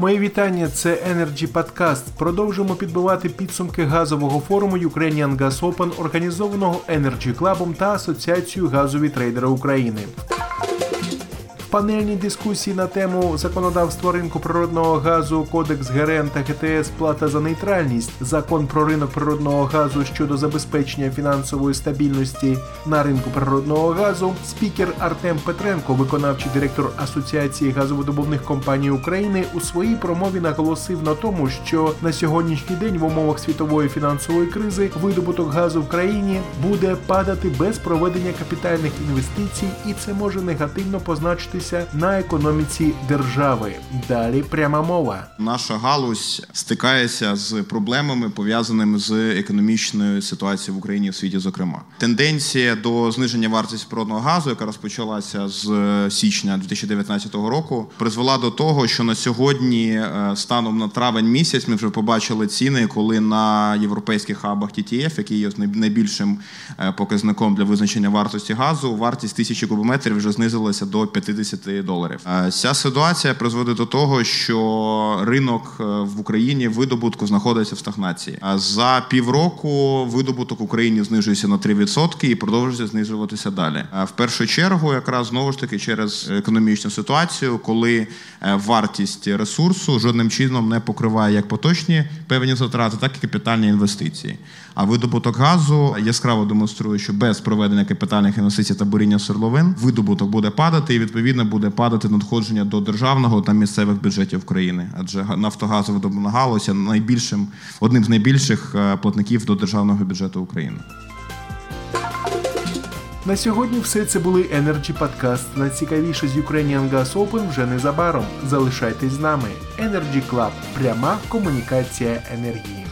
Мої вітання. Це Energy Podcast. Продовжуємо підбивати підсумки газового форуму Ukrainian Gas Open, організованого Energy Club та Асоціацією газові трейдери України панельній дискусії на тему законодавства ринку природного газу, Кодекс ГРН та ГТС Плата за нейтральність, закон про ринок природного газу щодо забезпечення фінансової стабільності на ринку природного газу. Спікер Артем Петренко, виконавчий директор Асоціації газовидобувних компаній України, у своїй промові наголосив на тому, що на сьогоднішній день в умовах світової фінансової кризи видобуток газу в країні буде падати без проведення капітальних інвестицій, і це може негативно позначити позначитися на економіці держави. Далі пряма мова. Наша галузь стикається з проблемами пов'язаними з економічною ситуацією в Україні в світі. Зокрема, тенденція до зниження вартості природного газу, яка розпочалася з січня 2019 року, призвела до того, що на сьогодні, е, станом на травень місяць, ми вже побачили ціни, коли на європейських хабах TTF, який є найбільшим е, показником для визначення вартості газу, вартість тисячі кубометрів вже знизилася до 50 50 доларів. Ця ситуація призводить до того, що ринок е, в Україні видобутку знаходиться в стагнації. А за півроку видобуток в Україні знижується на 3% і продовжується знижуватися далі. В першу чергу, якраз знову ж таки через економічну ситуацію, коли е, вартість ресурсу жодним чином не покриває як поточні певні затрати, так і капітальні інвестиції. А видобуток газу яскраво демонструє, що без проведення капітальних інвестицій та буріння свердловин видобуток буде падати, і відповідно буде падати надходження до державного та місцевих бюджетів країни. Адже нафтогазовидобувна галузь є найбільшим одним з найбільших е, платників до державного бюджету України. На сьогодні все це були Energy Podcast. Найцікавіше з Ukrainian Gas Open вже незабаром. Залишайтесь з нами. Energy Club. пряма комунікація енергії.